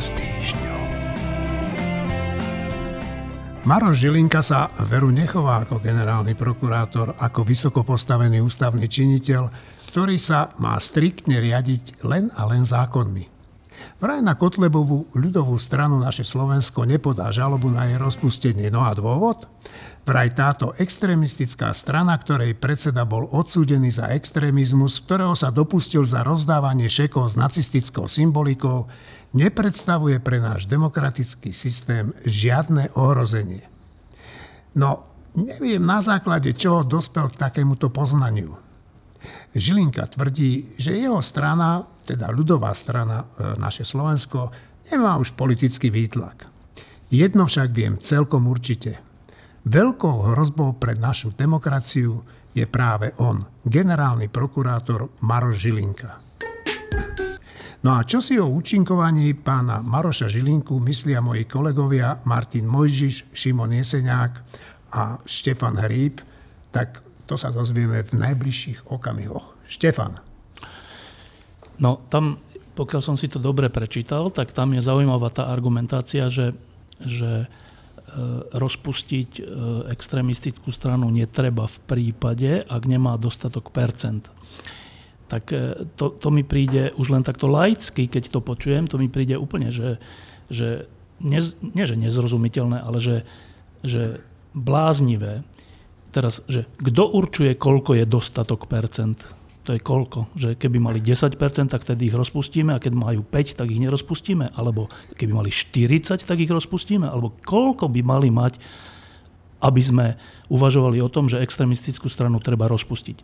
s týždňou. Maroš Žilinka sa veru nechová ako generálny prokurátor, ako vysoko postavený ústavný činiteľ, ktorý sa má striktne riadiť len a len zákonmi. Vraj na Kotlebovú ľudovú stranu naše Slovensko nepodá žalobu na jej rozpustenie. No a dôvod? Vraj táto extrémistická strana, ktorej predseda bol odsúdený za extrémizmus, ktorého sa dopustil za rozdávanie šekov s nacistickou symbolikou, nepredstavuje pre náš demokratický systém žiadne ohrozenie. No, neviem na základe čoho dospel k takémuto poznaniu. Žilinka tvrdí, že jeho strana teda ľudová strana e, naše Slovensko, nemá už politický výtlak. Jedno však viem celkom určite. Veľkou hrozbou pre našu demokraciu je práve on, generálny prokurátor Maroš Žilinka. No a čo si o účinkovaní pána Maroša Žilinku myslia moji kolegovia Martin Mojžiš, Šimon Jeseňák a Štefan Hríb, tak to sa dozvieme v najbližších okamihoch. Štefan. No tam, pokiaľ som si to dobre prečítal, tak tam je zaujímavá tá argumentácia, že, že rozpustiť e, extrémistickú stranu netreba v prípade, ak nemá dostatok percent. Tak e, to, to mi príde už len takto laicky, keď to počujem, to mi príde úplne, že, že nez, nie že nezrozumiteľné, ale že, že bláznivé. Teraz, že kto určuje, koľko je dostatok percent? To je koľko? Že keby mali 10%, tak tedy ich rozpustíme a keď majú 5, tak ich nerozpustíme? Alebo keby mali 40, tak ich rozpustíme? Alebo koľko by mali mať, aby sme uvažovali o tom, že extremistickú stranu treba rozpustiť?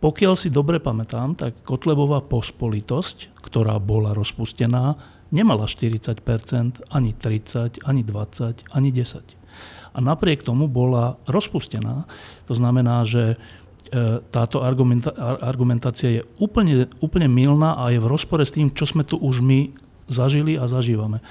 Pokiaľ si dobre pamätám, tak Kotlebová pospolitosť, ktorá bola rozpustená, nemala 40%, ani 30, ani 20, ani 10. A napriek tomu bola rozpustená. To znamená, že E, táto argumentácia je úplne, úplne milná a je v rozpore s tým, čo sme tu už my zažili a zažívame. E,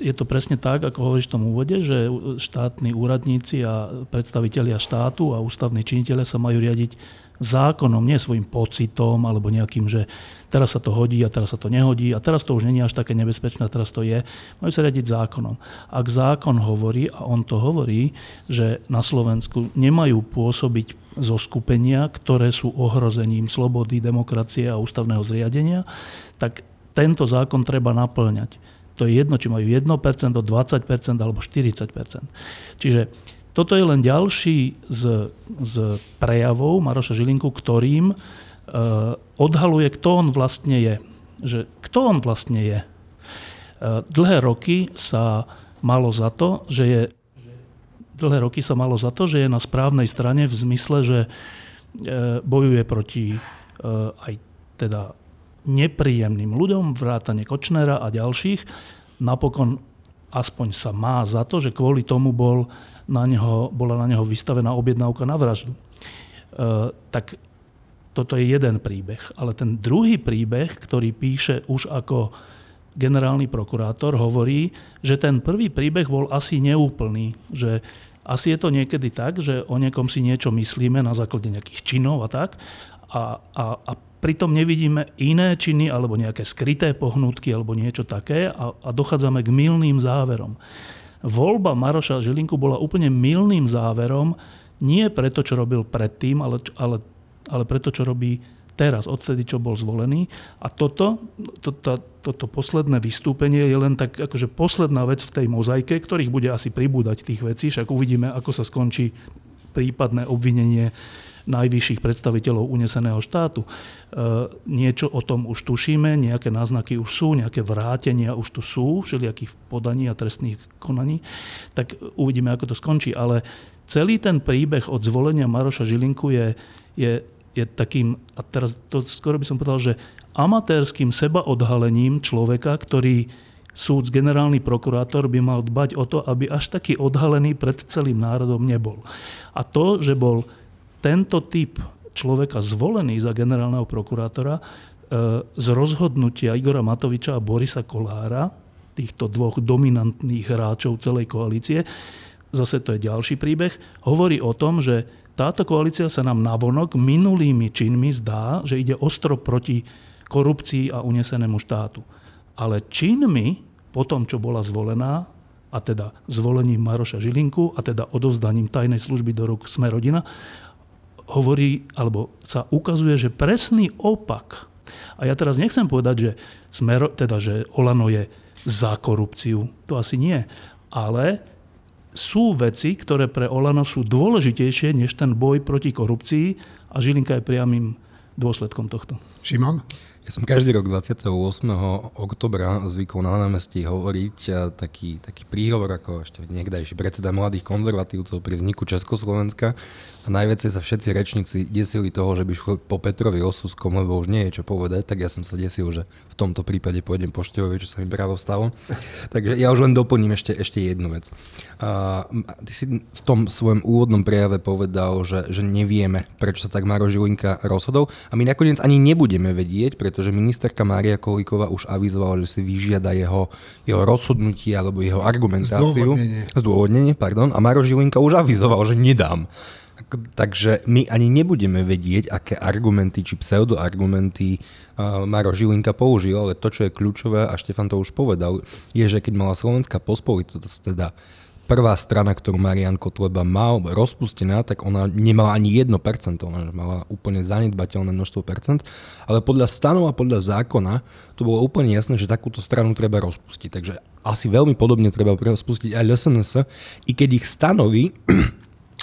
je to presne tak, ako hovoríš v tom úvode, že štátni úradníci a predstavitelia štátu a ústavní činiteľe sa majú riadiť zákonom, nie svojim pocitom alebo nejakým, že teraz sa to hodí a teraz sa to nehodí a teraz to už není až také nebezpečné a teraz to je. Majú sa riadiť zákonom. Ak zákon hovorí, a on to hovorí, že na Slovensku nemajú pôsobiť zo skupenia, ktoré sú ohrozením slobody, demokracie a ústavného zriadenia, tak tento zákon treba naplňať. To je jedno, či majú 1%, 20% alebo 40%. Čiže toto je len ďalší z, z prejavov Maroša Žilinku, ktorým e, odhaluje, kto on vlastne je. Že kto on vlastne je. E, dlhé roky sa malo za to, že je dlhé roky sa malo za to, že je na správnej strane v zmysle, že e, bojuje proti e, aj teda nepríjemným ľuďom, vrátane Kočnera a ďalších. Napokon aspoň sa má za to, že kvôli tomu bol na neho, bola na neho vystavená objednávka na vraždu. E, tak toto je jeden príbeh. Ale ten druhý príbeh, ktorý píše už ako generálny prokurátor, hovorí, že ten prvý príbeh bol asi neúplný. Že asi je to niekedy tak, že o niekom si niečo myslíme na základe nejakých činov a tak. A, a, a pritom nevidíme iné činy alebo nejaké skryté pohnutky alebo niečo také a, a dochádzame k milným záverom voľba Maroša Žilinku bola úplne milným záverom, nie preto, čo robil predtým, ale, ale, ale preto, čo robí teraz, odtedy, čo bol zvolený. A toto, to, to, toto posledné vystúpenie je len tak akože posledná vec v tej mozaike, ktorých bude asi pribúdať tých vecí, však uvidíme, ako sa skončí prípadné obvinenie najvyšších predstaviteľov uneseného štátu. E, niečo o tom už tušíme, nejaké náznaky už sú, nejaké vrátenia už tu sú, všelijakých podaní a trestných konaní, tak uvidíme, ako to skončí. Ale celý ten príbeh od zvolenia Maroša Žilinku je, je, je takým, a teraz to skoro by som povedal, že amatérským sebaodhalením človeka, ktorý súd, generálny prokurátor by mal dbať o to, aby až taký odhalený pred celým národom nebol. A to, že bol tento typ človeka zvolený za generálneho prokurátora e, z rozhodnutia Igora Matoviča a Borisa Kolára, týchto dvoch dominantných hráčov celej koalície, zase to je ďalší príbeh, hovorí o tom, že táto koalícia sa nám navonok minulými činmi zdá, že ide ostro proti korupcii a unesenému štátu. Ale činmi, po tom, čo bola zvolená, a teda zvolením Maroša Žilinku a teda odovzdaním tajnej služby do rúk Sme rodina, hovorí, alebo sa ukazuje, že presný opak. A ja teraz nechcem povedať, že, Smero, teda, že Olano je za korupciu. To asi nie. Ale sú veci, ktoré pre Olano sú dôležitejšie než ten boj proti korupcii a Žilinka je priamým dôsledkom tohto. Šimon? Ja som každý rok 28. oktobra zvykol na námestí hovoriť taký, taký príhovor ako ešte niekdajší predseda mladých konzervatívcov pri vzniku Československa najviacej sa všetci rečníci desili toho, že by šli po Petrovi Osuskom, lebo už nie je čo povedať, tak ja som sa desil, že v tomto prípade pôjdem po Števovi, čo sa mi právo stalo. Takže ja už len doplním ešte, ešte jednu vec. A, ty si v tom svojom úvodnom prejave povedal, že, že nevieme, prečo sa tak Maro Žilinka rozhodol a my nakoniec ani nebudeme vedieť, pretože ministerka Mária Kolíková už avizovala, že si vyžiada jeho, jeho rozhodnutie alebo jeho argumentáciu. Zdôvodnenie. Zdôvodnenie, pardon. A Maro Žilinka už avizoval, že nedám. Takže my ani nebudeme vedieť, aké argumenty či pseudoargumenty uh, Maro Žilinka použil, ale to, čo je kľúčové, a Štefan to už povedal, je, že keď mala Slovenská pospolitosť, teda prvá strana, ktorú Marian Kotleba mal rozpustená, tak ona nemala ani 1%, ona mala úplne zanedbateľné množstvo percent, ale podľa stanov a podľa zákona to bolo úplne jasné, že takúto stranu treba rozpustiť. Takže asi veľmi podobne treba rozpustiť aj LSNS, i keď ich stanovy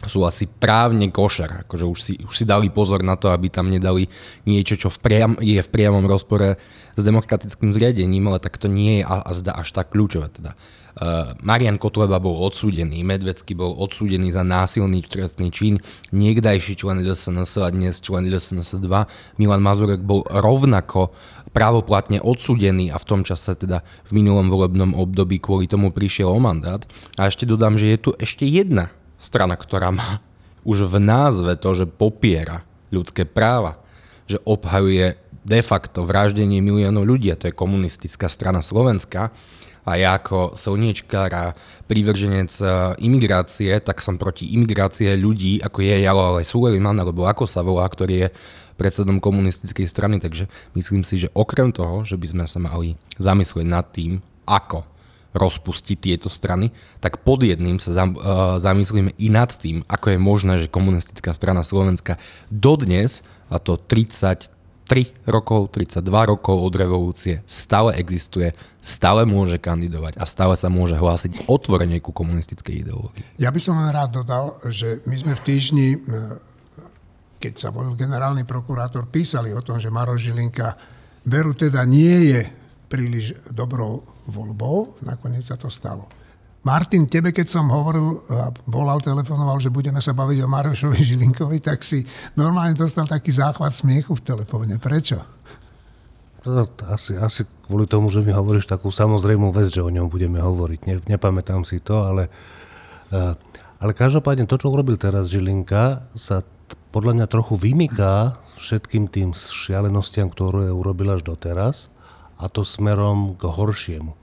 sú asi právne košer. Akože už si, už si dali pozor na to, aby tam nedali niečo, čo v priam, je v priamom rozpore s demokratickým zriadením, ale tak to nie je a, a zdá až tak kľúčové. Teda. Uh, Marian Kotleba bol odsúdený, Medvecký bol odsúdený za násilný trestný čin, niekdajší člen LSNS a dnes člen LSNS 2. Milan Mazurek bol rovnako právoplatne odsúdený a v tom čase teda v minulom volebnom období kvôli tomu prišiel o mandát. A ešte dodám, že je tu ešte jedna strana, ktorá má už v názve to, že popiera ľudské práva, že obhajuje de facto vraždenie miliónov ľudí, a to je komunistická strana Slovenska, a ja ako slniečkár a prívrženec e, imigrácie, tak som proti imigrácie ľudí, ako je Jalo ale Sulejman, alebo ako sa volá, ktorý je predsedom komunistickej strany, takže myslím si, že okrem toho, že by sme sa mali zamyslieť nad tým, ako rozpustiť tieto strany, tak pod jedným sa zam, uh, zamyslíme i nad tým, ako je možné, že komunistická strana Slovenska dodnes, a to 33 rokov, 32 rokov od revolúcie, stále existuje, stále môže kandidovať a stále sa môže hlásiť otvorene ku komunistickej ideológii. Ja by som len rád dodal, že my sme v týždni, e, keď sa volil generálny prokurátor, písali o tom, že Maro Žilinka veru teda nie je príliš dobrou voľbou. Nakoniec sa to stalo. Martin, tebe keď som hovoril a volal, telefonoval, že budeme sa baviť o Marošovi Žilinkovi, tak si normálne dostal taký záchvat smiechu v telefóne. Prečo? No, asi, asi kvôli tomu, že mi hovoríš takú samozrejmú vec, že o ňom budeme hovoriť. Ne, nepamätám si to, ale, uh, ale každopádne to, čo urobil teraz Žilinka, sa podľa mňa trochu vymyká všetkým tým šialenostiam, ktoré urobil až doteraz a to smerom k horšiemu.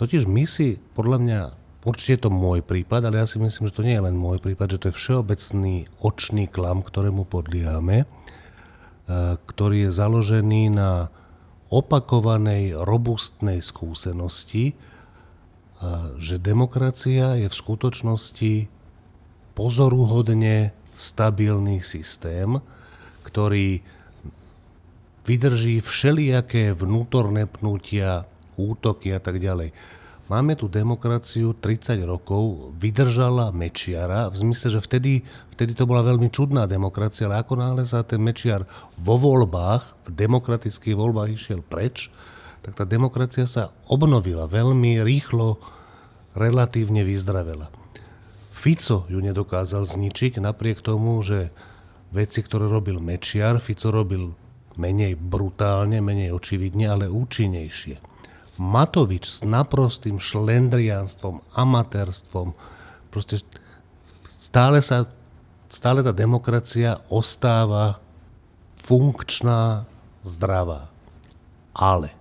Totiž my si, podľa mňa, určite je to môj prípad, ale ja si myslím, že to nie je len môj prípad, že to je všeobecný očný klam, ktorému podliehame, ktorý je založený na opakovanej, robustnej skúsenosti, že demokracia je v skutočnosti pozoruhodne stabilný systém, ktorý vydrží všelijaké vnútorné pnutia, útoky a tak ďalej. Máme tu demokraciu 30 rokov, vydržala Mečiara, v zmysle, že vtedy, vtedy to bola veľmi čudná demokracia, ale ako náhle sa ten Mečiar vo voľbách, v demokratických voľbách išiel preč, tak tá demokracia sa obnovila veľmi rýchlo, relatívne vyzdravela. Fico ju nedokázal zničiť, napriek tomu, že veci, ktoré robil Mečiar, Fico robil menej brutálne, menej očividne, ale účinnejšie. Matovič s naprostým šlendriánstvom, amatérstvom, proste stále sa, stále tá demokracia ostáva funkčná, zdravá. Ale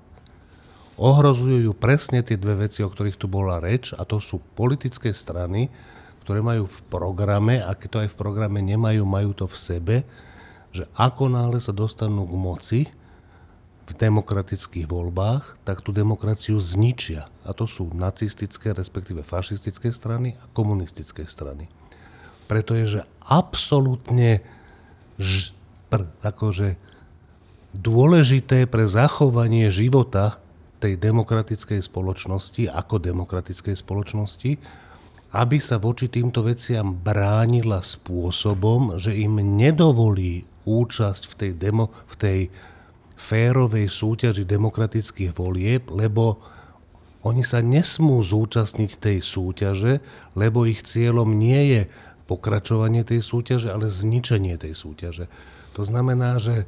ohrozujú ju presne tie dve veci, o ktorých tu bola reč, a to sú politické strany, ktoré majú v programe, a keď to aj v programe nemajú, majú to v sebe, že ako náhle sa dostanú k moci, v demokratických voľbách, tak tú demokraciu zničia. A to sú nacistické, respektíve fašistické strany a komunistické strany. Preto je, že absolútne ž, pr, akože dôležité pre zachovanie života tej demokratickej spoločnosti, ako demokratickej spoločnosti, aby sa voči týmto veciam bránila spôsobom, že im nedovolí účasť v tej, demo, v tej férovej súťaži demokratických volieb, lebo oni sa nesmú zúčastniť tej súťaže, lebo ich cieľom nie je pokračovanie tej súťaže, ale zničenie tej súťaže. To znamená, že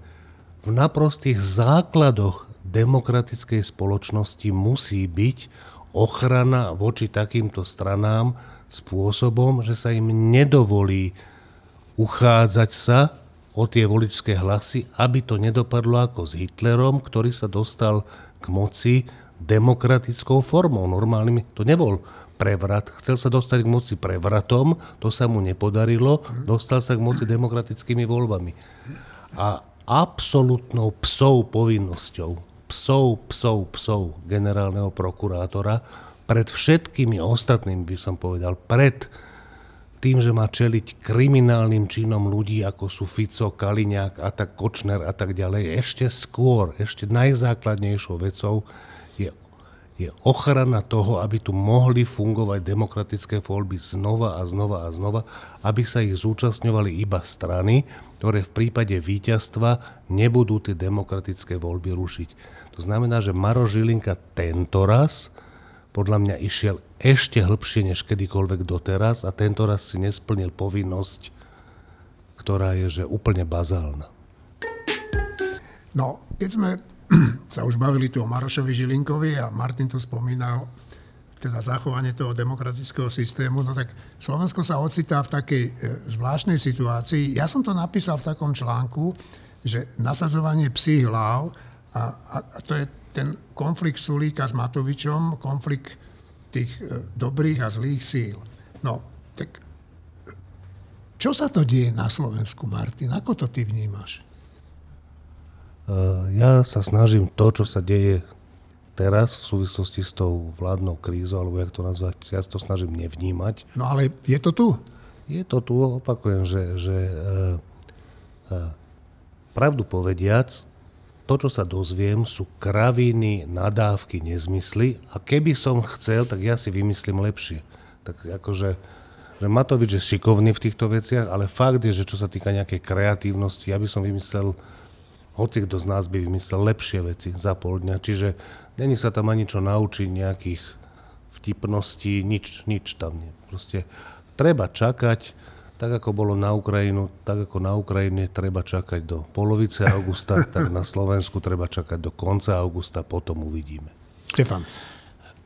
v naprostých základoch demokratickej spoločnosti musí byť ochrana voči takýmto stranám spôsobom, že sa im nedovolí uchádzať sa o tie voličské hlasy, aby to nedopadlo ako s Hitlerom, ktorý sa dostal k moci demokratickou formou. Normálnym to nebol prevrat. Chcel sa dostať k moci prevratom, to sa mu nepodarilo, dostal sa k moci demokratickými voľbami. A absolútnou psou povinnosťou, psou, psou, psou generálneho prokurátora pred všetkými ostatnými, by som povedal, pred tým, že má čeliť kriminálnym činom ľudí, ako sú Fico, Kaliňák a tak Kočner a tak ďalej, ešte skôr, ešte najzákladnejšou vecou je, je ochrana toho, aby tu mohli fungovať demokratické voľby znova a znova a znova, aby sa ich zúčastňovali iba strany, ktoré v prípade víťazstva nebudú tie demokratické voľby rušiť. To znamená, že Maro Žilinka tento raz podľa mňa išiel ešte hlbšie než kedykoľvek doteraz a tento raz si nesplnil povinnosť, ktorá je že úplne bazálna. No, keď sme sa už bavili tu o Marošovi Žilinkovi a Martin tu spomínal teda zachovanie toho demokratického systému, no tak Slovensko sa ocitá v takej e, zvláštnej situácii. Ja som to napísal v takom článku, že nasadzovanie psích hlav, a, a, a to je ten konflikt Sulíka s Matovičom, konflikt tých e, dobrých a zlých síl. No, tak čo sa to deje na Slovensku, Martin? Ako to ty vnímaš? E, ja sa snažím to, čo sa deje teraz v súvislosti s tou vládnou krízou, alebo jak to nazvať, ja to snažím nevnímať. No ale je to tu? Je to tu, opakujem, že, že uh, uh, pravdu povediac, to, čo sa dozviem, sú kraviny, nadávky, nezmysly a keby som chcel, tak ja si vymyslím lepšie. Tak akože, že Matovič je šikovný v týchto veciach, ale fakt je, že čo sa týka nejakej kreatívnosti, ja by som vymyslel, hoci kto z nás by vymyslel lepšie veci za pol dňa. Čiže není sa tam ani čo naučiť nejakých vtipností, nič, nič tam nie. Proste treba čakať, tak ako bolo na Ukrajinu, tak ako na Ukrajine treba čakať do polovice augusta, tak na Slovensku treba čakať do konca augusta, potom uvidíme. Štefan.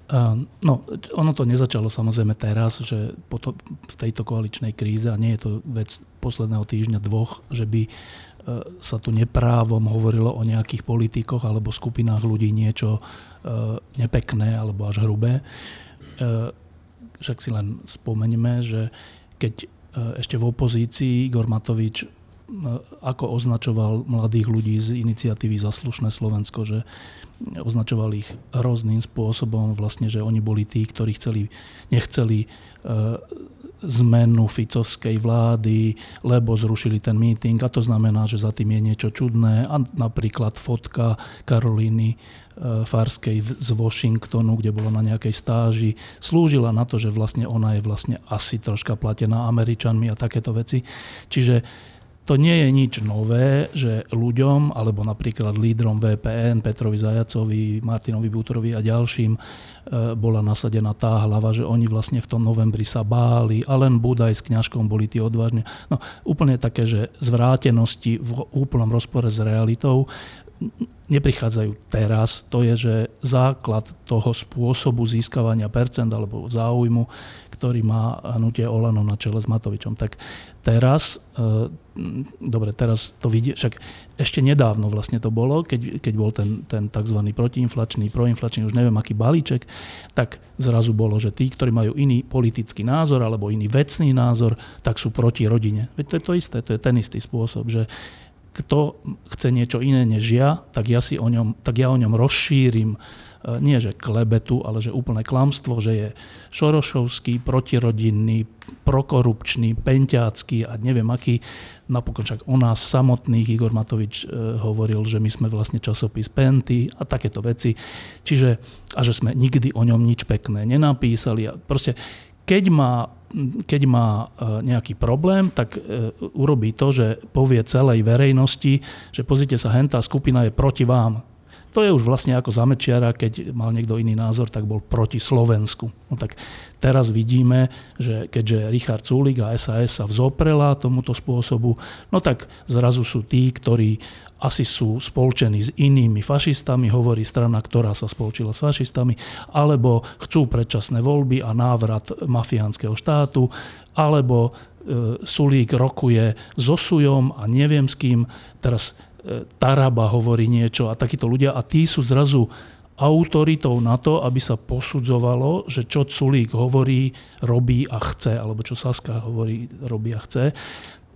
Uh, no, ono to nezačalo samozrejme teraz, že potom v tejto koaličnej kríze, a nie je to vec posledného týždňa, dvoch, že by uh, sa tu neprávom hovorilo o nejakých politikoch alebo skupinách ľudí niečo uh, nepekné alebo až hrubé. Však si len spomeňme, že keď ešte v opozícii Igor Matovič e, ako označoval mladých ľudí z iniciatívy za slušné Slovensko, že označoval ich rôznym spôsobom, vlastne, že oni boli tí, ktorí chceli, nechceli e, zmenu Ficovskej vlády, lebo zrušili ten meeting a to znamená, že za tým je niečo čudné a napríklad fotka Karolíny Eh, Farskej z Washingtonu, kde bola na nejakej stáži, slúžila na to, že vlastne ona je vlastne asi troška platená Američanmi a takéto veci. Čiže to nie je nič nové, že ľuďom, alebo napríklad lídrom VPN, Petrovi Zajacovi, Martinovi Bútorovi a ďalším, eh, bola nasadená tá hlava, že oni vlastne v tom novembri sa báli a len Budaj s kňažkom boli tí odvážni. No, úplne také, že zvrátenosti v úplnom rozpore s realitou neprichádzajú teraz. To je, že základ toho spôsobu získavania percent alebo záujmu, ktorý má hnutie Olano na čele s Matovičom. Tak teraz, e, dobre, teraz to vidie, však ešte nedávno vlastne to bolo, keď, keď bol ten, ten tzv. protiinflačný, proinflačný, už neviem aký balíček, tak zrazu bolo, že tí, ktorí majú iný politický názor alebo iný vecný názor, tak sú proti rodine. Veď to je to isté, to je ten istý spôsob, že kto chce niečo iné než ja, tak ja, si o ňom, tak ja o ňom rozšírim E, nie že klebetu, ale že úplné klamstvo, že je šorošovský, protirodinný, prokorupčný, penťácky a neviem aký. Napokon však o nás samotných Igor Matovič e, hovoril, že my sme vlastne časopis Penty a takéto veci. Čiže, a že sme nikdy o ňom nič pekné nenapísali. A proste, keď má, keď má e, nejaký problém, tak urobí to, že povie celej verejnosti, že pozrite sa, hentá skupina je proti vám. To je už vlastne ako zamečiara, keď mal niekto iný názor, tak bol proti Slovensku. No tak teraz vidíme, že keďže Richard Sulik a SAS sa vzoprela tomuto spôsobu, no tak zrazu sú tí, ktorí asi sú spolčení s inými fašistami, hovorí strana, ktorá sa spolčila s fašistami, alebo chcú predčasné voľby a návrat mafiánskeho štátu, alebo e, Sulík rokuje so Sujom a neviem s kým. Teraz Taraba hovorí niečo a takíto ľudia a tí sú zrazu autoritou na to, aby sa posudzovalo, že čo Culík hovorí, robí a chce, alebo čo Saska hovorí, robí a chce.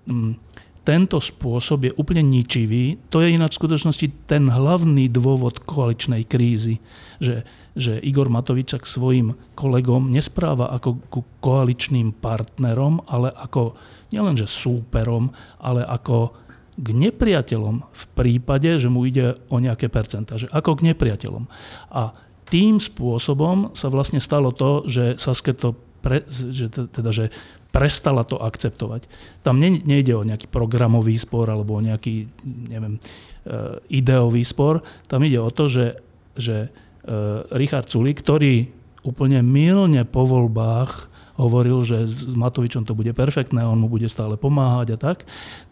Mm, tento spôsob je úplne ničivý. To je ináč v skutočnosti ten hlavný dôvod koaličnej krízy, že, že Igor Matovič k svojim kolegom nespráva ako ku koaličným partnerom, ale ako nielenže súperom, ale ako k nepriateľom v prípade, že mu ide o nejaké percentá, že ako k nepriateľom. A tým spôsobom sa vlastne stalo to, že Saske to pre, že, teda, že prestala to akceptovať. Tam ne, nejde o nejaký programový spor alebo o nejaký, neviem, uh, ideový spor. Tam ide o to, že, že uh, Richard Sulik, ktorý úplne milne po voľbách hovoril, že s Matovičom to bude perfektné, on mu bude stále pomáhať a tak,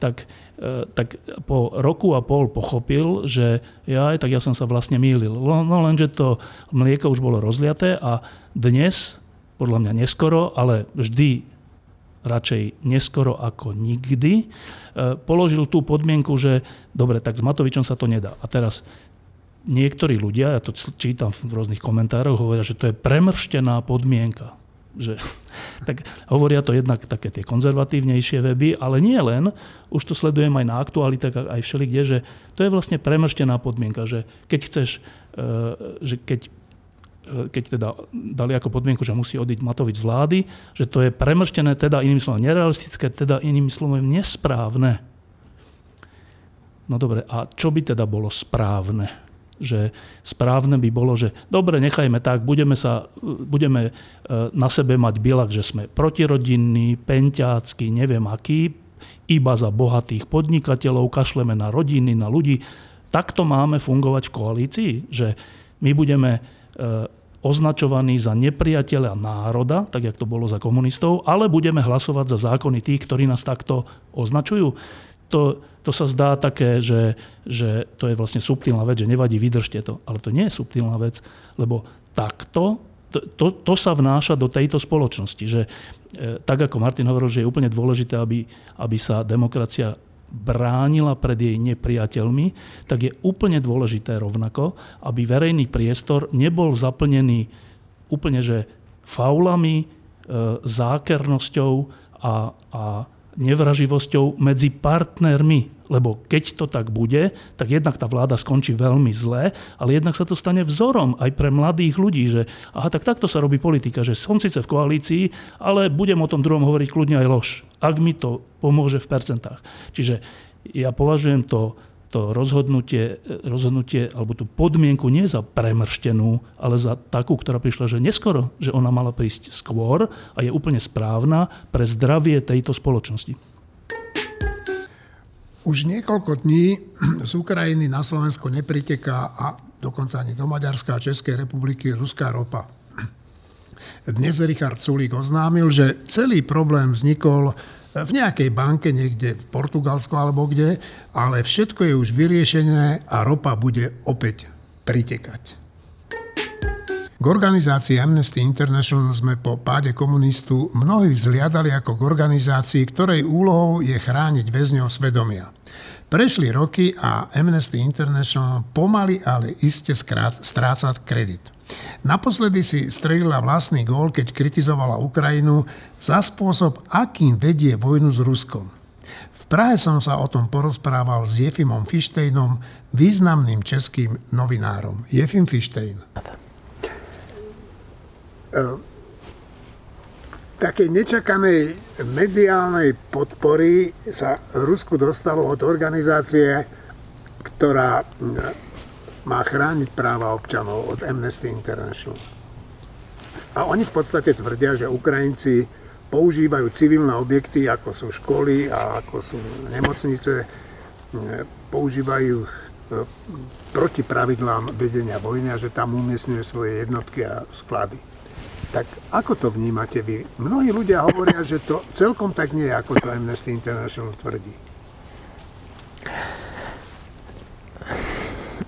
tak, e, tak po roku a pol pochopil, že ja, tak ja som sa vlastne mýlil. No, no lenže to mlieko už bolo rozliaté a dnes, podľa mňa neskoro, ale vždy radšej neskoro ako nikdy, e, položil tú podmienku, že dobre, tak s Matovičom sa to nedá. A teraz niektorí ľudia, ja to čítam v rôznych komentároch, hovoria, že to je premrštená podmienka že, tak hovoria to jednak také tie konzervatívnejšie weby, ale nie len, už to sledujem aj na aktualitách, aj všelikde, že to je vlastne premrštená podmienka, že keď chceš, e, že keď e, keď teda dali ako podmienku, že musí odiť Matovič z vlády, že to je premrštené, teda inými slovami nerealistické, teda inými slovami nesprávne. No dobre, a čo by teda bolo správne? Že správne by bolo, že dobre, nechajme tak, budeme, sa, budeme e, na sebe mať bielak, že sme protirodinní, penťácky, neviem aký, iba za bohatých podnikateľov, kašleme na rodiny, na ľudí. Takto máme fungovať v koalícii, že my budeme e, označovaní za nepriateľa národa, tak jak to bolo za komunistov, ale budeme hlasovať za zákony tých, ktorí nás takto označujú to, to sa zdá také, že, že to je vlastne subtilná vec, že nevadí, vydržte to. Ale to nie je subtilná vec, lebo takto, to, to, to sa vnáša do tejto spoločnosti. Že, e, tak ako Martin hovoril, že je úplne dôležité, aby, aby sa demokracia bránila pred jej nepriateľmi, tak je úplne dôležité rovnako, aby verejný priestor nebol zaplnený úplne že faulami, e, zákernosťou a, a nevraživosťou medzi partnermi. Lebo keď to tak bude, tak jednak tá vláda skončí veľmi zle, ale jednak sa to stane vzorom aj pre mladých ľudí, že aha, tak takto sa robí politika, že som síce v koalícii, ale budem o tom druhom hovoriť kľudne aj lož, ak mi to pomôže v percentách. Čiže ja považujem to to rozhodnutie, rozhodnutie alebo tú podmienku nie za premrštenú, ale za takú, ktorá prišla, že neskoro, že ona mala prísť skôr a je úplne správna pre zdravie tejto spoločnosti. Už niekoľko dní z Ukrajiny na Slovensko nepriteká a dokonca ani do Maďarska a Českej republiky ruská ropa. Dnes Richard Sulík oznámil, že celý problém vznikol v nejakej banke niekde v Portugalsku alebo kde, ale všetko je už vyriešené a ropa bude opäť pritekať. K organizácii Amnesty International sme po páde komunistu mnohí vzliadali ako k organizácii, ktorej úlohou je chrániť väzňov svedomia. Prešli roky a Amnesty International pomaly, ale iste stráca kredit. Naposledy si strelila vlastný gól, keď kritizovala Ukrajinu za spôsob, akým vedie vojnu s Ruskom. V Prahe som sa o tom porozprával s Jefimom Fištejnom, významným českým novinárom. Jefim Fištejn. Takej nečakanej mediálnej podpory sa Rusku dostalo od organizácie, ktorá má chrániť práva občanov od Amnesty International. A oni v podstate tvrdia, že Ukrajinci používajú civilné objekty, ako sú školy a ako sú nemocnice, používajú ich e, proti pravidlám vedenia vojny a že tam umiestňuje svoje jednotky a sklady. Tak ako to vnímate vy? Mnohí ľudia hovoria, že to celkom tak nie je, ako to Amnesty International tvrdí.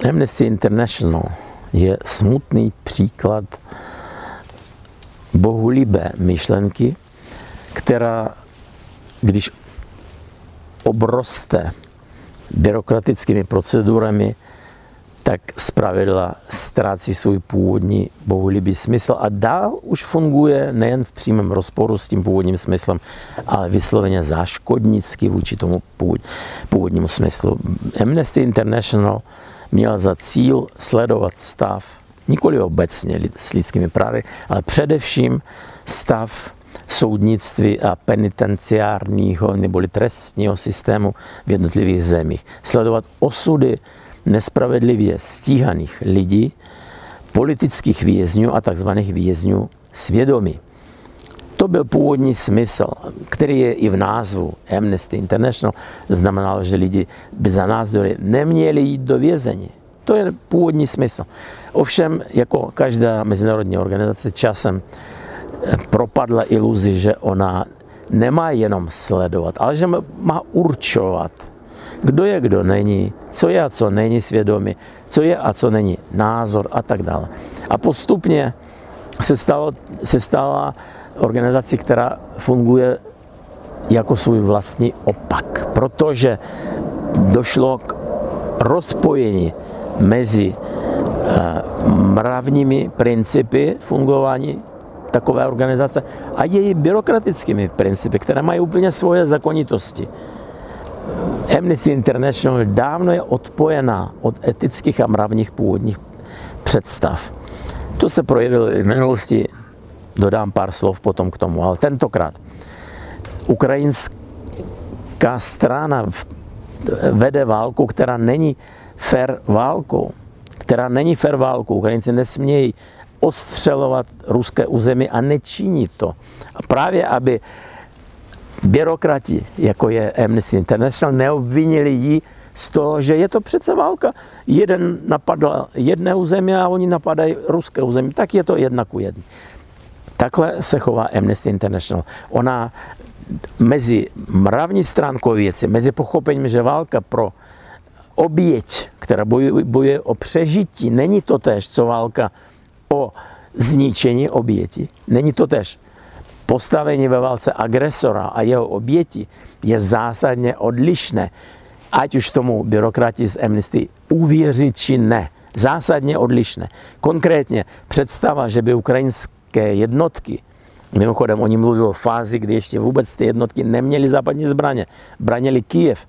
Amnesty International je smutný příklad bohulibé myšlenky, která, když obroste byrokratickými procedurami, tak zpravidla ztrácí svůj původní bohulibý smysl a dál už funguje nejen v přímém rozporu s tím původním smyslem, ale vysloveně záškodnicky vůči tomu původnímu smyslu. Amnesty International měla za cíl sledovat stav, nikoli obecně s lidskými právy, ale především stav soudnictví a penitenciárního neboli trestního systému v jednotlivých zemích. Sledovat osudy nespravedlivě stíhaných lidí, politických vězňů a tzv. vězňů svědomí. To byl původní smysl, který je i v názvu Amnesty International. Znamenalo, že lidi by za názdory neměli jít do vězení. To je původní smysl. Ovšem, jako každá mezinárodní organizace časem propadla iluzi, že ona nemá jenom sledovat, ale že má určovat, kdo je, kdo není, co je a co není svědomí, co je a co není názor a tak dále. A postupně se, stalo, se stala organizací, která funguje jako svůj vlastní opak, protože došlo k rozpojení mezi eh, mravními principy fungování takové organizace a její byrokratickými principy, které mají úplně svoje zakonitosti. Amnesty International dávno je odpojená od etických a mravních původních představ. To se projevilo i v minulosti, dodám pár slov potom k tomu, ale tentokrát ukrajinská strana vede válku, která není fair válkou, která není fair válkou. Ukrajinci nesmějí ostřelovat ruské území a nečiní to. A právě aby byrokrati, jako je Amnesty International, neobvinili ji z toho, že je to přece válka. Jeden napadl jedné území a oni napadají ruské území. Tak je to jedna ku jedný. Takhle se chová Amnesty International. Ona mezi mravní stránkou věci, mezi pochopením, že válka pro oběť, která bojuje, o přežití, není to též, co válka o zničení oběti. Není to tež. Postavení ve válce agresora a jeho oběti je zásadně odlišné. Ať už tomu byrokrati z Amnesty uvěří či ne. Zásadně odlišné. Konkrétně představa, že by ukrajinské jednotky, mimochodem oni mluví o fázi, kdy ještě vůbec ty jednotky neměly západní zbraně, branili Kijev,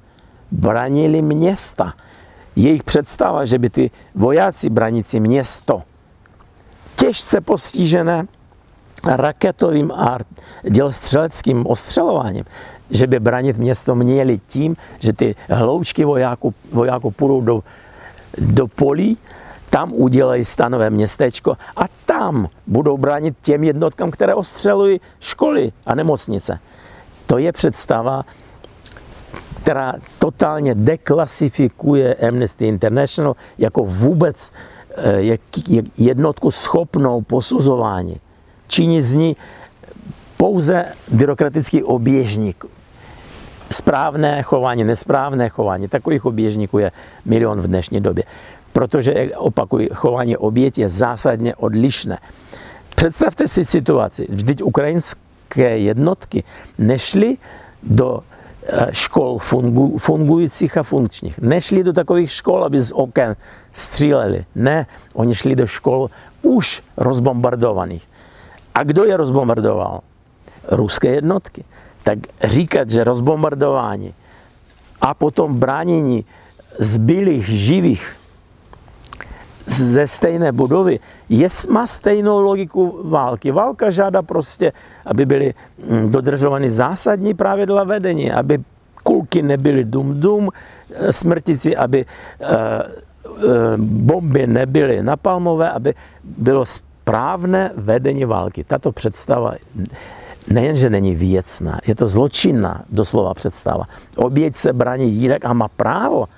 branili města. Jejich představa, že by ty vojáci branící město těžce postižené raketovým a dělostřeleckým ostřelováním, že by branit město měli tím, že ty hloučky vojáků, vojáků půjdou do, do polí, tam udělají stanové městečko a tam budou bránit těm jednotkám, které ostřelují školy a nemocnice. To je představa, která totálně deklasifikuje Amnesty International jako vůbec Eh, jednotku schopnou posuzování. Činí z pouze byrokratický oběžník. Správné chování, nesprávné chování. Takových oběžníků je milion v dnešní době. Protože, opakuju, chování oběti je zásadně odlišné. Představte si situaci. Vždyť ukrajinské jednotky nešly do Eh, škol fungu, fungujících a funkčních. Nešli do takových škol, aby z oken stříleli. Ne, oni šli do škol už rozbombardovaných. A kdo je rozbombardoval? Ruské jednotky. Tak říkat, že rozbombardování a potom bránění zbylých živých ze stejné budovy je, má stejnou logiku války. Válka žádá prostě, aby byly mm, dodržovány zásadní pravidla vedení, aby kulky nebyly dum-dum, smrtici, aby eh, eh, bomby nebyly napalmové, aby bylo správné vedení války. Tato představa nejenže není věcná, je to zločinná doslova představa. Oběť se brání jinak a má právo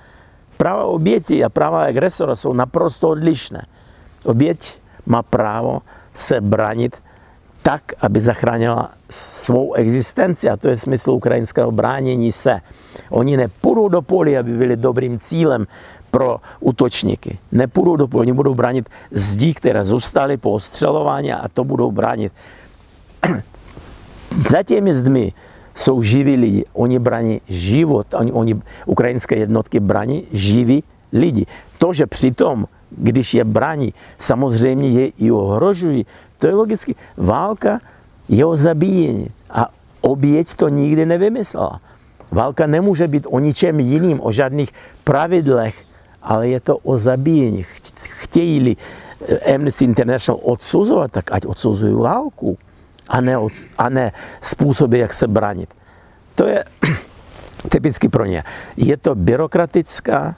Práva oběti a práva agresora jsou naprosto odlišné. Oběť má právo se bránit tak, aby zachránila svou existenci a to je smysl ukrajinského bránění se. Oni nepůjdou do poli, aby byli dobrým cílem pro útočníky. Nepůjdou do oni budou bránit zdí, které zůstaly po ostřelování a to budou bránit. Za těmi zdmi jsou živí lidi. Oni brání život, oni, oni ukrajinské jednotky brání živí lidi. To, že přitom, když je brání, samozřejmě je i ohrožují, to je logicky. Válka je o zabíjení a oběť to nikdy nevymyslela. Válka nemůže být o ničem jiným, o žádných pravidlech, ale je to o zabíjení. Chtějí-li Amnesty International odsuzovat, tak ať odsuzují válku a ne, a ne způsoby, jak se bránit. To je typicky pro ně. Je to byrokratická,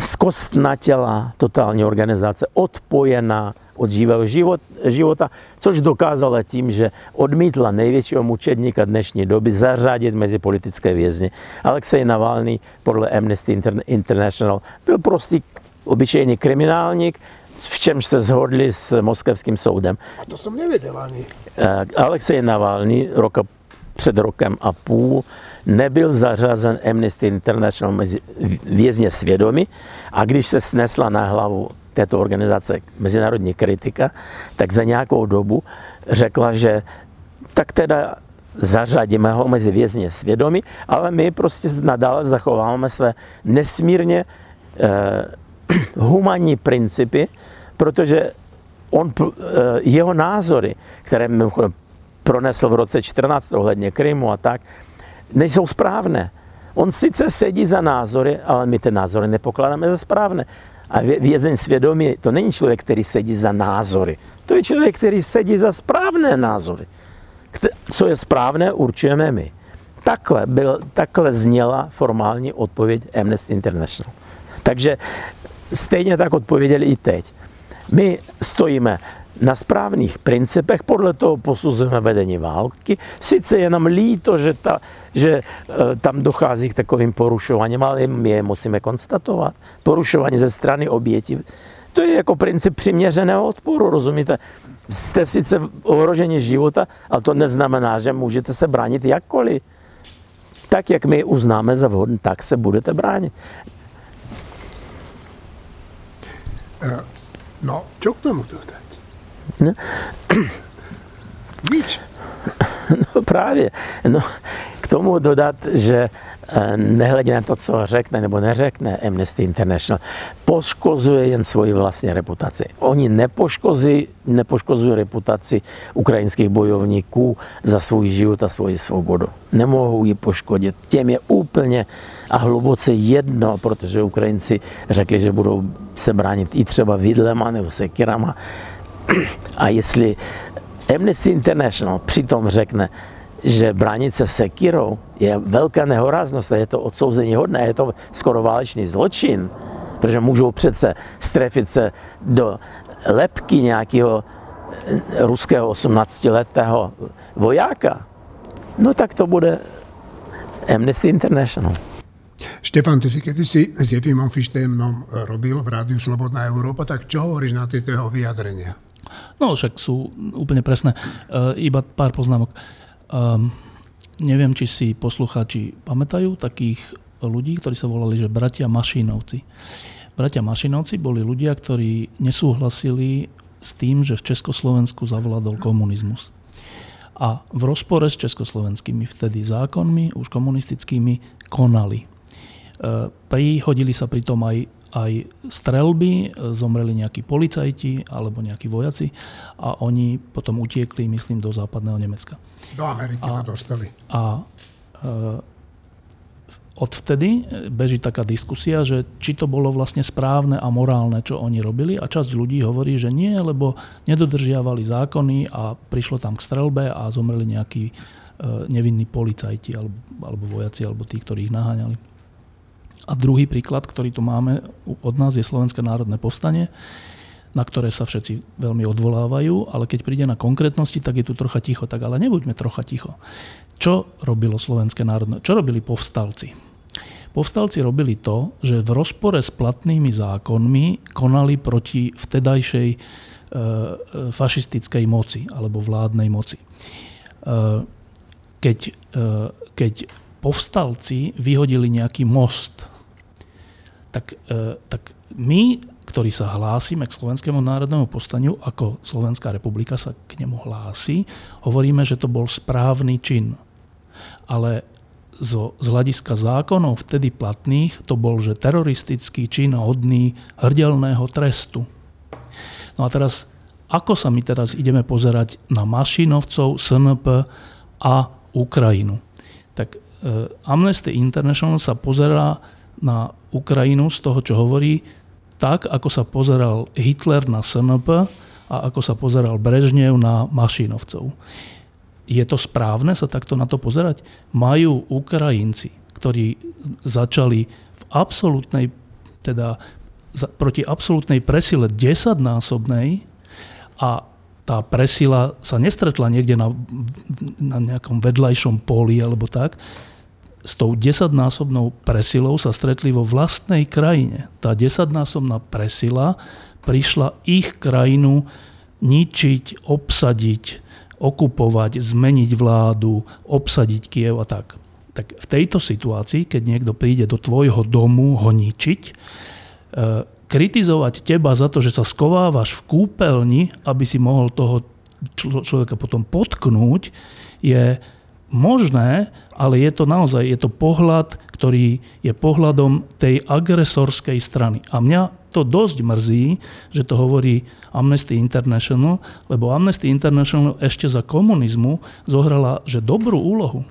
skostnatělá totální organizace, odpojená od živého život, života, což dokázala tím, že odmítla největšího mučedníka dnešní doby zařadit mezi politické vězně. Alexej Navalny podle Amnesty International byl prostý obyčejný kriminálník, v čemž se zhodli s moskevským soudem. A to jsem nevěděl ani. Eh, Alexej Navalny roka, před rokem a půl nebyl zařazen Amnesty International mezi vězně svědomí a když se snesla na hlavu této organizace mezinárodní kritika, tak za nějakou dobu řekla, že tak teda zařadíme ho mezi vězně svědomí, ale my prostě nadále zachováme své nesmírně eh, humanní principy, protože on, eh, jeho názory, které pronesl v roce 14 ohledně Krymu a tak, nejsou správné. On sice sedí za názory, ale my ty názory nepokládáme za správné. A vězeň svědomí, to není člověk, který sedí za názory. To je člověk, který sedí za správné názory. Co je správné, určujeme my. Takhle, byl, takhle zněla formální odpověď Amnesty International. Takže stejně tak odpověděli i teď. My stojíme na správných principech, podle toho posuzujeme vedení války. Sice je nám líto, že, ta, že e, tam dochází k takovým porušováním, ale je musíme konstatovat. Porušování ze strany oběti. To je jako princip přiměřeného odporu, rozumíte? Jste sice ohroženi života, ale to neznamená, že můžete se bránit jakkoliv. Tak, jak my uznáme za vhodné, tak se budete bránit. E, no, čo k tomu dodať? No. Nič. No právě. No, k tomu dodat, že eh, nehledě na to, co řekne nebo neřekne Amnesty International, poškozuje jen svoji vlastní reputaci. Oni nepoškozují, nepoškozují reputaci ukrajinských bojovníků za svůj život a svoji svobodu. Nemohou ji poškodit. Těm je úplně a hluboce jedno, protože Ukrajinci řekli, že budou se bránit i třeba vidlema nebo sekirama a jestli Amnesty International přitom řekne, že bránit se sekirou je velká nehoráznost a je to odsouzení hodné, je to skoro válečný zločin, protože můžou přece strefit se do lepky nějakého eh, ruského 18-letého vojáka, no tak to bude Amnesty International. Štefan, ty si kedysi s Jefimom Fištémnom robil v Rádiu Slobodná Európa, tak čo hovoríš na tieto jeho vyjadrenia? No však sú úplne presné. Uh, iba pár poznámok. Um, neviem, či si poslucháči pamätajú takých ľudí, ktorí sa volali, že bratia Mašinovci. Bratia Mašinovci boli ľudia, ktorí nesúhlasili s tým, že v Československu zavládol komunizmus. A v rozpore s československými vtedy zákonmi, už komunistickými, konali. E, prihodili sa pritom aj aj strelby, zomreli nejakí policajti alebo nejakí vojaci a oni potom utiekli, myslím, do západného Nemecka. Do Ameriky a, sa dostali. A e, odvtedy beží taká diskusia, že či to bolo vlastne správne a morálne, čo oni robili a časť ľudí hovorí, že nie, lebo nedodržiavali zákony a prišlo tam k strelbe a zomreli nejakí e, nevinní policajti alebo, alebo vojaci alebo tí, ktorí ich naháňali. A druhý príklad, ktorý tu máme od nás, je Slovenské národné povstanie, na ktoré sa všetci veľmi odvolávajú, ale keď príde na konkrétnosti, tak je tu trocha ticho. Tak ale nebuďme trocha ticho. Čo robilo Slovenské národné? Čo robili povstalci? Povstalci robili to, že v rozpore s platnými zákonmi konali proti vtedajšej e, e fašistickej moci alebo vládnej moci. E, keď, e, keď povstalci vyhodili nejaký most, tak, e, tak my, ktorí sa hlásime k Slovenskému národnému postaniu, ako Slovenská republika sa k nemu hlási, hovoríme, že to bol správny čin. Ale zo, z hľadiska zákonov vtedy platných to bol, že teroristický čin hodný hrdelného trestu. No a teraz, ako sa my teraz ideme pozerať na Mašinovcov, SNP a Ukrajinu? Tak e, Amnesty International sa pozerá na Ukrajinu z toho, čo hovorí, tak, ako sa pozeral Hitler na SNP a ako sa pozeral Brežnev na Mašinovcov. Je to správne sa takto na to pozerať? Majú Ukrajinci, ktorí začali v absolútnej, teda proti absolútnej presile desaťnásobnej a tá presila sa nestretla niekde na, na nejakom vedľajšom poli alebo tak, s tou desaťnásobnou presilou sa stretli vo vlastnej krajine. Tá desaťnásobná presila prišla ich krajinu ničiť, obsadiť, okupovať, zmeniť vládu, obsadiť Kiev a tak. Tak v tejto situácii, keď niekto príde do tvojho domu ho ničiť, e, kritizovať teba za to, že sa skovávaš v kúpeľni, aby si mohol toho človeka potom potknúť, je možné, ale je to naozaj je to pohľad, ktorý je pohľadom tej agresorskej strany. A mňa to dosť mrzí, že to hovorí Amnesty International, lebo Amnesty International ešte za komunizmu zohrala že dobrú úlohu.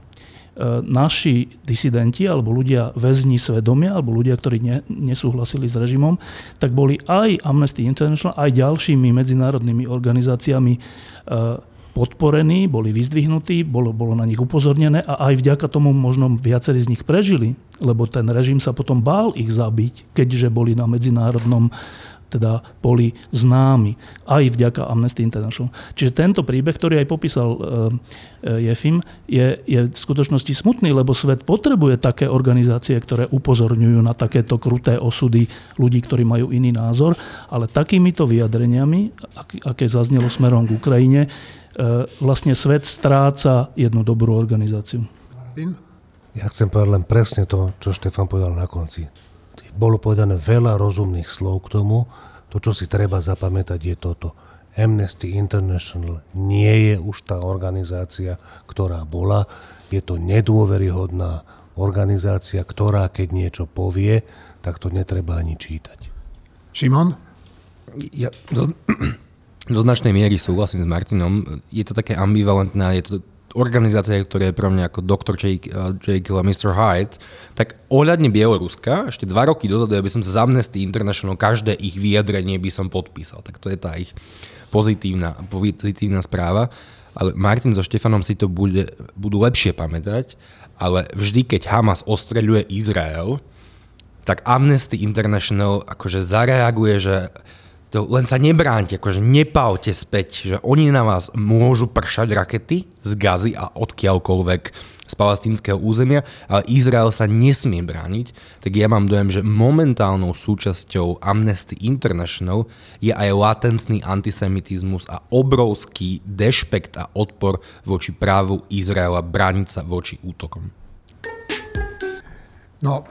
E, naši disidenti alebo ľudia väzni svedomia alebo ľudia, ktorí ne, nesúhlasili s režimom, tak boli aj Amnesty International, aj ďalšími medzinárodnými organizáciami e, podporení, boli vyzdvihnutí, bolo, bolo na nich upozornené a aj vďaka tomu možno viacerí z nich prežili, lebo ten režim sa potom bál ich zabiť, keďže boli na medzinárodnom teda poli známi, aj vďaka Amnesty International. Čiže tento príbeh, ktorý aj popísal uh, Jefim, je, je v skutočnosti smutný, lebo svet potrebuje také organizácie, ktoré upozorňujú na takéto kruté osudy ľudí, ktorí majú iný názor, ale takýmito vyjadreniami, aké zaznelo smerom k Ukrajine, E, vlastne svet stráca jednu dobrú organizáciu. Ja chcem povedať len presne to, čo Štefan povedal na konci. Bolo povedané veľa rozumných slov k tomu. To, čo si treba zapamätať, je toto. Amnesty International nie je už tá organizácia, ktorá bola. Je to nedôveryhodná organizácia, ktorá keď niečo povie, tak to netreba ani čítať. Šimon? Ja, do, do značnej miery súhlasím s Martinom. Je to také ambivalentné, je to organizácia, ktorá je pre mňa ako Dr. Jekyll a Mr. Hyde, tak ohľadne Bieloruska, ešte dva roky dozadu, aby som sa z Amnesty International každé ich vyjadrenie by som podpísal. Tak to je tá ich pozitívna, pozitívna správa. Ale Martin so Štefanom si to bude, budú lepšie pamätať, ale vždy, keď Hamas ostreľuje Izrael, tak Amnesty International akože zareaguje, že to len sa nebránte, akože nepavte späť, že oni na vás môžu pršať rakety z gazy a odkiaľkoľvek z palestínskeho územia, ale Izrael sa nesmie brániť, tak ja mám dojem, že momentálnou súčasťou Amnesty International je aj latentný antisemitizmus a obrovský dešpekt a odpor voči právu Izraela brániť sa voči útokom. No,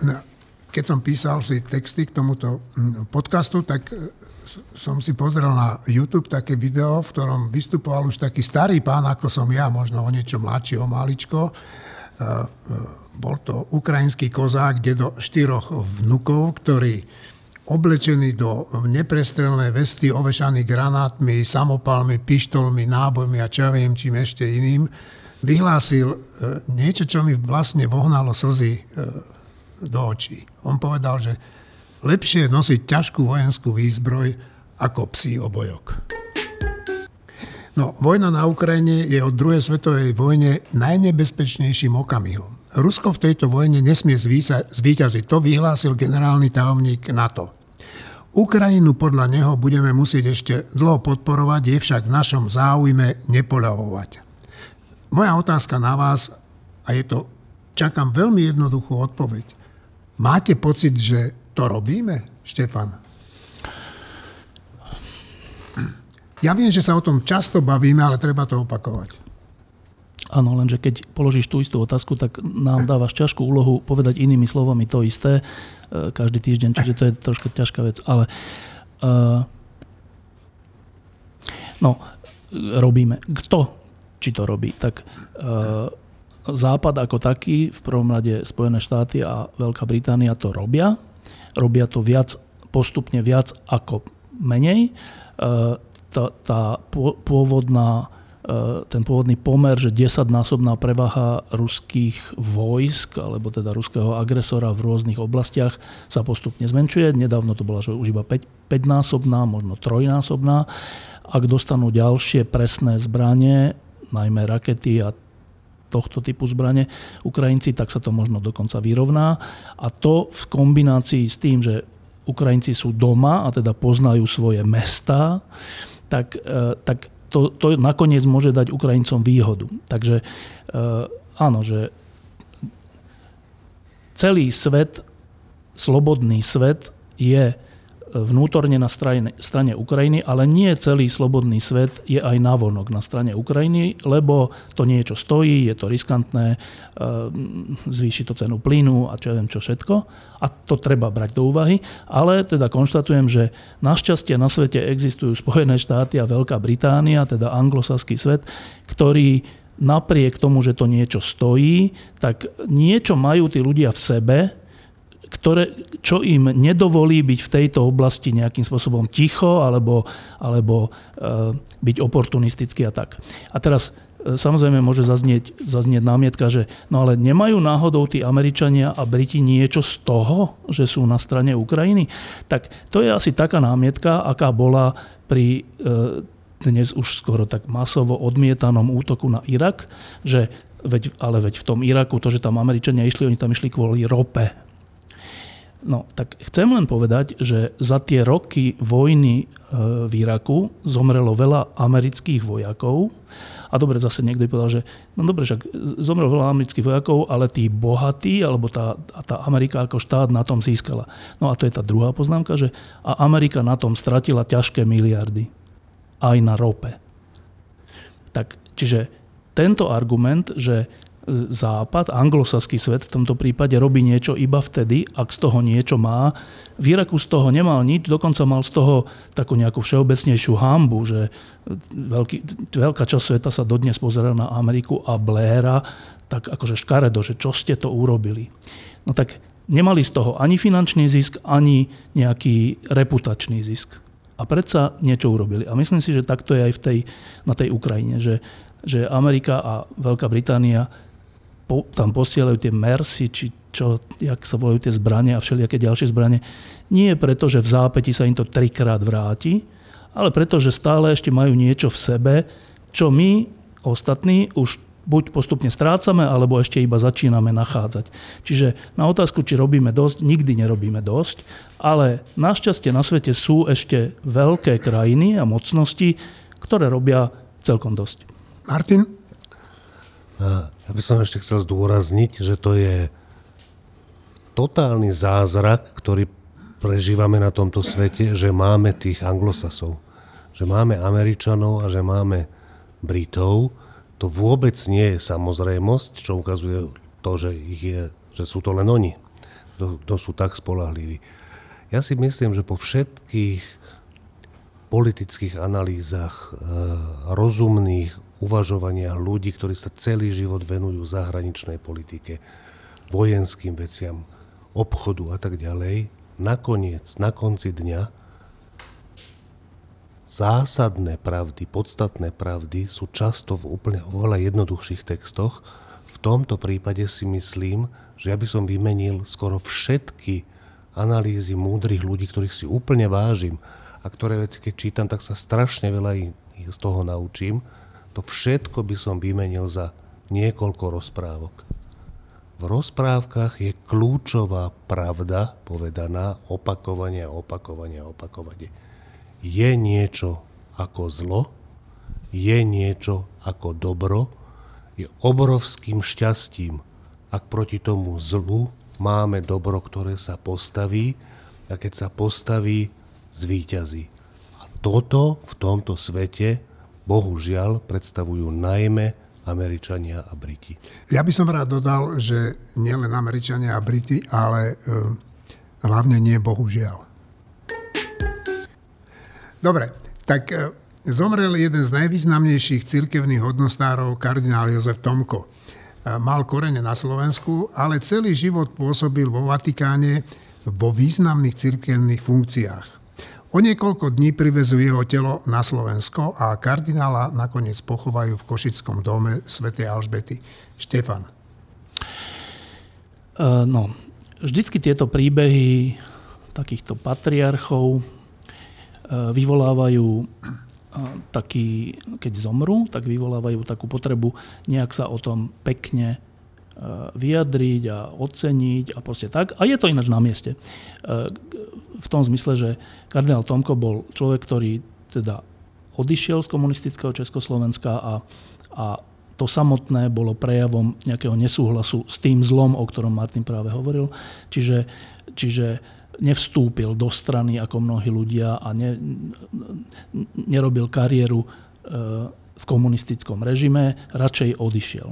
keď som písal si texty k tomuto podcastu, tak som si pozrel na YouTube také video, v ktorom vystupoval už taký starý pán, ako som ja, možno o niečo mladší, o maličko. E, e, bol to ukrajinský kozák, kde do štyroch vnukov, ktorí oblečení do neprestrelné vesty, ovešaní granátmi, samopalmi, pištolmi, nábojmi a čo ja viem, čím ešte iným, vyhlásil e, niečo, čo mi vlastne vohnalo slzy do očí. On povedal, že lepšie nosiť ťažkú vojenskú výzbroj ako psí obojok. No, vojna na Ukrajine je od druhej svetovej vojne najnebezpečnejším okamihom. Rusko v tejto vojne nesmie zvíťaziť. To vyhlásil generálny tajomník NATO. Ukrajinu podľa neho budeme musieť ešte dlho podporovať, je však v našom záujme nepoľavovať. Moja otázka na vás, a je to, čakám veľmi jednoduchú odpoveď. Máte pocit, že to robíme, Štefan? Ja viem, že sa o tom často bavíme, ale treba to opakovať. Áno, lenže keď položíš tú istú otázku, tak nám dávaš ťažkú úlohu povedať inými slovami to isté e, každý týždeň, čiže to je troška ťažká vec. Ale uh, no, robíme. Kto či to robí? Tak uh, Západ ako taký, v prvom rade Spojené štáty a Veľká Británia to robia. Robia to viac, postupne viac ako menej. Uh, tá, tá pôvodná E, ten pôvodný pomer, že 10-násobná prevaha ruských vojsk, alebo teda ruského agresora v rôznych oblastiach sa postupne zmenšuje. Nedávno to bola že už iba 5, 5-násobná, možno trojnásobná. Ak dostanú ďalšie presné zbranie, najmä rakety a tohto typu zbranie Ukrajinci, tak sa to možno dokonca vyrovná. A to v kombinácii s tým, že Ukrajinci sú doma a teda poznajú svoje mesta, tak, e, tak to, to nakoniec môže dať Ukrajincom výhodu. Takže áno, že celý svet, slobodný svet je vnútorne na strane, strane Ukrajiny, ale nie celý slobodný svet je aj navonok na strane Ukrajiny, lebo to niečo stojí, je to riskantné, e, zvýši to cenu plynu a čo ja viem čo všetko. A to treba brať do úvahy. Ale teda konštatujem, že našťastie na svete existujú Spojené štáty a Veľká Británia, teda anglosaský svet, ktorý napriek tomu, že to niečo stojí, tak niečo majú tí ľudia v sebe, ktoré, čo im nedovolí byť v tejto oblasti nejakým spôsobom ticho alebo, alebo e, byť oportunistický a tak. A teraz e, samozrejme môže zaznieť, zaznieť námietka, že no ale nemajú náhodou tí Američania a Briti niečo z toho, že sú na strane Ukrajiny? Tak to je asi taká námietka, aká bola pri e, dnes už skoro tak masovo odmietanom útoku na Irak, že veď, ale veď v tom Iraku to, že tam Američania išli, oni tam išli kvôli rope No, tak chcem len povedať, že za tie roky vojny e, v Iraku zomrelo veľa amerických vojakov. A dobre, zase niekto povedal, že no dobre, však zomrelo veľa amerických vojakov, ale tí bohatí, alebo tá, tá Amerika ako štát na tom získala. No a to je tá druhá poznámka, že a Amerika na tom stratila ťažké miliardy. Aj na rope. Tak, čiže tento argument, že Západ, anglosaský svet v tomto prípade robí niečo iba vtedy, ak z toho niečo má. V Iraku z toho nemal nič, dokonca mal z toho takú nejakú všeobecnejšiu hambu, že veľký, veľká časť sveta sa dodnes pozera na Ameriku a Blaira tak akože škaredo, že čo ste to urobili. No tak nemali z toho ani finančný zisk, ani nejaký reputačný zisk. A predsa niečo urobili. A myslím si, že takto je aj v tej, na tej Ukrajine, že, že Amerika a Veľká Británia po, tam posielajú tie Mercy, či čo, jak sa volajú tie zbranie a všelijaké ďalšie zbranie, nie preto, že v zápäti sa im to trikrát vráti, ale preto, že stále ešte majú niečo v sebe, čo my ostatní už buď postupne strácame, alebo ešte iba začíname nachádzať. Čiže na otázku, či robíme dosť, nikdy nerobíme dosť, ale našťastie na svete sú ešte veľké krajiny a mocnosti, ktoré robia celkom dosť. Martin? Ja by som ešte chcel zdôrazniť, že to je totálny zázrak, ktorý prežívame na tomto svete, že máme tých anglosasov. Že máme Američanov a že máme Britov. To vôbec nie je samozrejmosť, čo ukazuje to, že, ich je, že sú to len oni, kto sú tak spolahliví. Ja si myslím, že po všetkých politických analýzach, e, rozumných uvažovania ľudí, ktorí sa celý život venujú zahraničnej politike, vojenským veciam, obchodu a tak ďalej, nakoniec, na konci dňa, zásadné pravdy, podstatné pravdy sú často v úplne oveľa jednoduchších textoch, v tomto prípade si myslím, že ja by som vymenil skoro všetky analýzy múdrych ľudí, ktorých si úplne vážim a ktoré veci, keď čítam, tak sa strašne veľa z toho naučím. To všetko by som vymenil za niekoľko rozprávok. V rozprávkach je kľúčová pravda povedaná opakovanie, opakovanie, opakovanie. Je niečo ako zlo, je niečo ako dobro, je obrovským šťastím, ak proti tomu zlu máme dobro, ktoré sa postaví a keď sa postaví, zvíťazí. A toto v tomto svete, bohužiaľ, predstavujú najmä Američania a Briti. Ja by som rád dodal, že nielen Američania a Briti, ale uh, hlavne nie bohužiaľ. Dobre, tak uh, zomrel jeden z najvýznamnejších cirkevných hodnostárov, kardinál Jozef Tomko. Uh, mal korene na Slovensku, ale celý život pôsobil vo Vatikáne vo významných cirkevných funkciách. O niekoľko dní privezú jeho telo na Slovensko a kardinála nakoniec pochovajú v Košickom dome svätej Alžbety. Štefan. Uh, no, vždycky tieto príbehy takýchto patriarchov uh, vyvolávajú uh, taký, keď zomrú, tak vyvolávajú takú potrebu nejak sa o tom pekne vyjadriť a oceniť a proste tak. A je to ináč na mieste v tom zmysle, že kardinál Tomko bol človek, ktorý teda odišiel z komunistického Československa a, a to samotné bolo prejavom nejakého nesúhlasu s tým zlom, o ktorom Martin práve hovoril. Čiže, čiže nevstúpil do strany ako mnohí ľudia a ne, nerobil kariéru e, v komunistickom režime, radšej odišiel.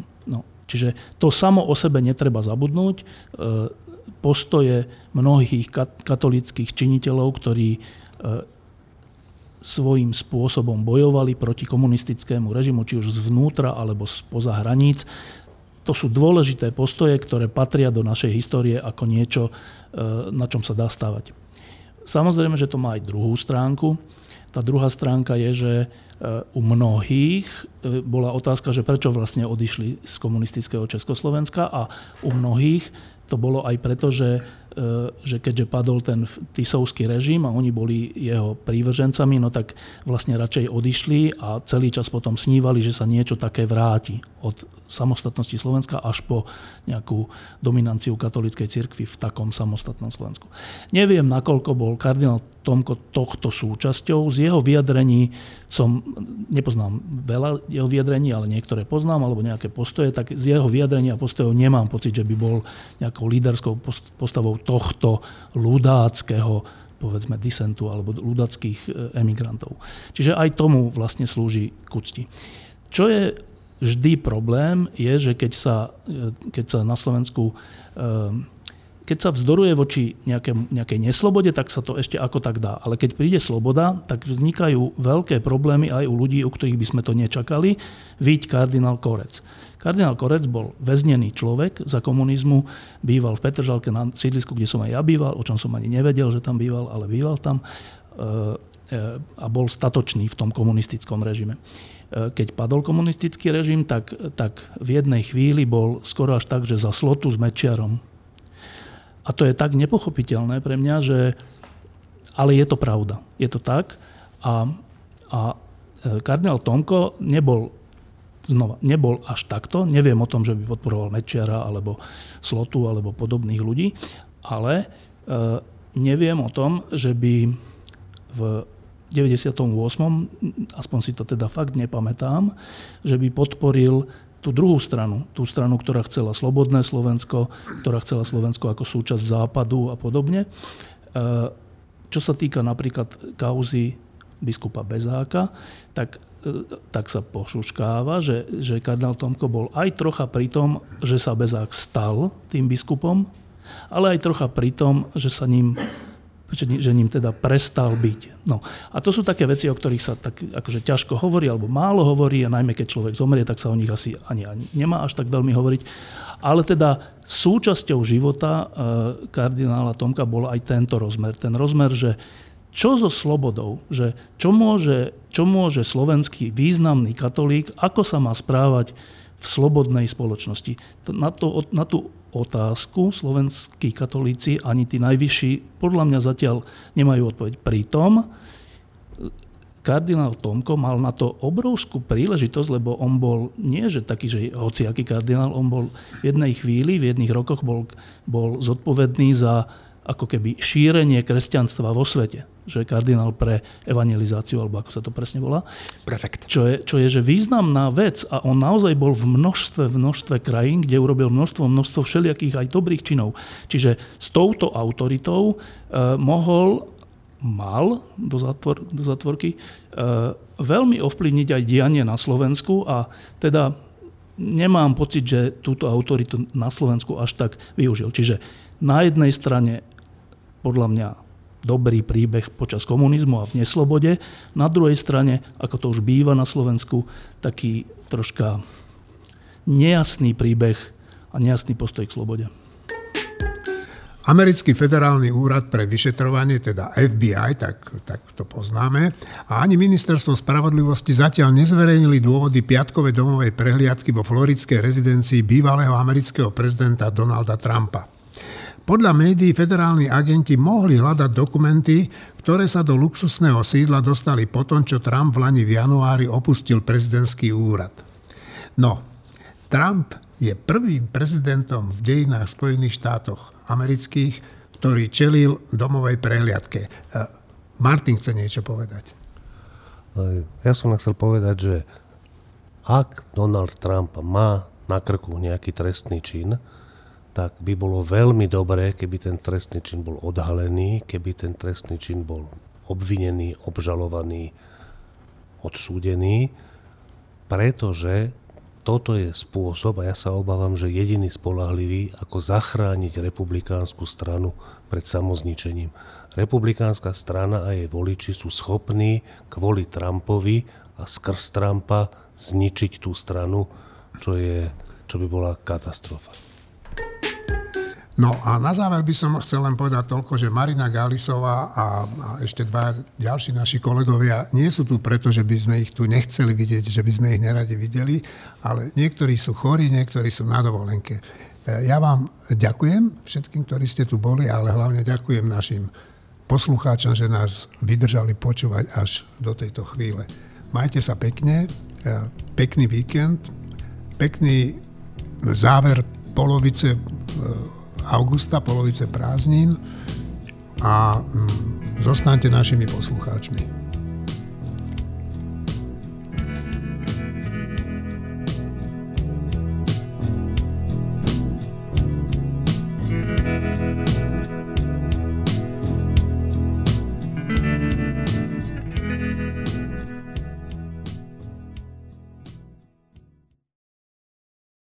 Čiže to samo o sebe netreba zabudnúť. E, postoje mnohých katolických činiteľov, ktorí e, svojím spôsobom bojovali proti komunistickému režimu, či už zvnútra alebo spoza hraníc. To sú dôležité postoje, ktoré patria do našej histórie ako niečo, e, na čom sa dá stavať. Samozrejme, že to má aj druhú stránku. Tá druhá stránka je, že e, u mnohých bola otázka, že prečo vlastne odišli z komunistického Československa a u mnohých to bolo aj preto, že, e, že keďže padol ten tisovský režim a oni boli jeho prívržencami, no tak vlastne radšej odišli a celý čas potom snívali, že sa niečo také vráti od samostatnosti Slovenska až po nejakú dominanciu katolíckej cirkvi v takom samostatnom Slovensku. Neviem, nakoľko bol kardinál Tomko tohto súčasťou. Z jeho vyjadrení som, nepoznám veľa jeho vyjadrení, ale niektoré poznám, alebo nejaké postoje, tak z jeho vyjadrení a postojov nemám pocit, že by bol nejakou líderskou postavou tohto ľudáckého povedzme disentu alebo ľudackých e, emigrantov. Čiže aj tomu vlastne slúži k úcti. Čo je vždy problém, je, že keď sa, e, keď sa na Slovensku e, keď sa vzdoruje voči nejaké, nejakej neslobode, tak sa to ešte ako tak dá. Ale keď príde sloboda, tak vznikajú veľké problémy aj u ľudí, u ktorých by sme to nečakali. Víť kardinál Korec. Kardinál Korec bol väznený človek za komunizmu, býval v Petržalke na sídlisku, kde som aj ja býval, o čom som ani nevedel, že tam býval, ale býval tam e, e, a bol statočný v tom komunistickom režime. E, keď padol komunistický režim, tak, tak v jednej chvíli bol skoro až tak, že za slotu s Mečiarom a to je tak nepochopiteľné pre mňa, že ale je to pravda. Je to tak. A, a e, kardinál Tomko nebol znova, nebol až takto. Neviem o tom, že by podporoval Mečiara alebo Slotu alebo podobných ľudí, ale e, neviem o tom, že by v 98. aspoň si to teda fakt nepamätám, že by podporil tú druhú stranu, tú stranu, ktorá chcela slobodné Slovensko, ktorá chcela Slovensko ako súčasť západu a podobne. E, čo sa týka napríklad kauzy biskupa Bezáka, tak, e, tak sa pošuškáva, že, že kardinál Tomko bol aj trocha pri tom, že sa Bezák stal tým biskupom, ale aj trocha pri tom, že sa ním že, ním teda prestal byť. No. A to sú také veci, o ktorých sa tak akože ťažko hovorí, alebo málo hovorí, a najmä keď človek zomrie, tak sa o nich asi ani, ani nemá až tak veľmi hovoriť. Ale teda súčasťou života e, kardinála Tomka bol aj tento rozmer. Ten rozmer, že čo so slobodou, že čo môže, čo môže slovenský významný katolík, ako sa má správať v slobodnej spoločnosti. Na, to, na tú otázku slovenskí katolíci, ani tí najvyšší, podľa mňa zatiaľ nemajú odpoveď. Pritom kardinál Tomko mal na to obrovskú príležitosť, lebo on bol, nie že taký, že hociaký kardinál, on bol v jednej chvíli, v jedných rokoch bol, bol zodpovedný za ako keby šírenie kresťanstva vo svete. Že je kardinál pre evangelizáciu, alebo ako sa to presne volá. Prefekt. Čo je, čo je že významná vec a on naozaj bol v množstve, v množstve krajín, kde urobil množstvo, množstvo všelijakých aj dobrých činov. Čiže s touto autoritou eh, mohol mal do, zatvor, do zatvorky, e, veľmi ovplyvniť aj dianie na Slovensku a teda nemám pocit, že túto autoritu na Slovensku až tak využil. Čiže na jednej strane podľa mňa dobrý príbeh počas komunizmu a v neslobode, na druhej strane, ako to už býva na Slovensku, taký troška nejasný príbeh a nejasný postoj k slobode. Americký federálny úrad pre vyšetrovanie, teda FBI, tak, tak to poznáme, a ani ministerstvo spravodlivosti zatiaľ nezverejnili dôvody piatkovej domovej prehliadky vo floridskej rezidencii bývalého amerického prezidenta Donalda Trumpa. Podľa médií federálni agenti mohli hľadať dokumenty, ktoré sa do luxusného sídla dostali po tom, čo Trump v Lani v januári opustil prezidentský úrad. No, Trump je prvým prezidentom v dejinách Spojených štátoch amerických, ktorý čelil domovej prehliadke. E, Martin chce niečo povedať. E, ja som chcel povedať, že ak Donald Trump má na krku nejaký trestný čin, tak by bolo veľmi dobré, keby ten trestný čin bol odhalený, keby ten trestný čin bol obvinený, obžalovaný, odsúdený, pretože toto je spôsob, a ja sa obávam, že jediný spolahlivý, ako zachrániť republikánsku stranu pred samozničením. Republikánska strana a jej voliči sú schopní kvôli Trumpovi a skrz Trumpa zničiť tú stranu, čo, je, čo by bola katastrofa. No a na záver by som chcel len povedať toľko, že Marina Galisová a, a ešte dva ďalší naši kolegovia nie sú tu preto, že by sme ich tu nechceli vidieť, že by sme ich neradi videli, ale niektorí sú chorí, niektorí sú na dovolenke. E, ja vám ďakujem všetkým, ktorí ste tu boli, ale hlavne ďakujem našim poslucháčom, že nás vydržali počúvať až do tejto chvíle. Majte sa pekne, e, pekný víkend, pekný záver polovice e, augusta, polovice prázdnin a mm, zostaňte našimi poslucháčmi.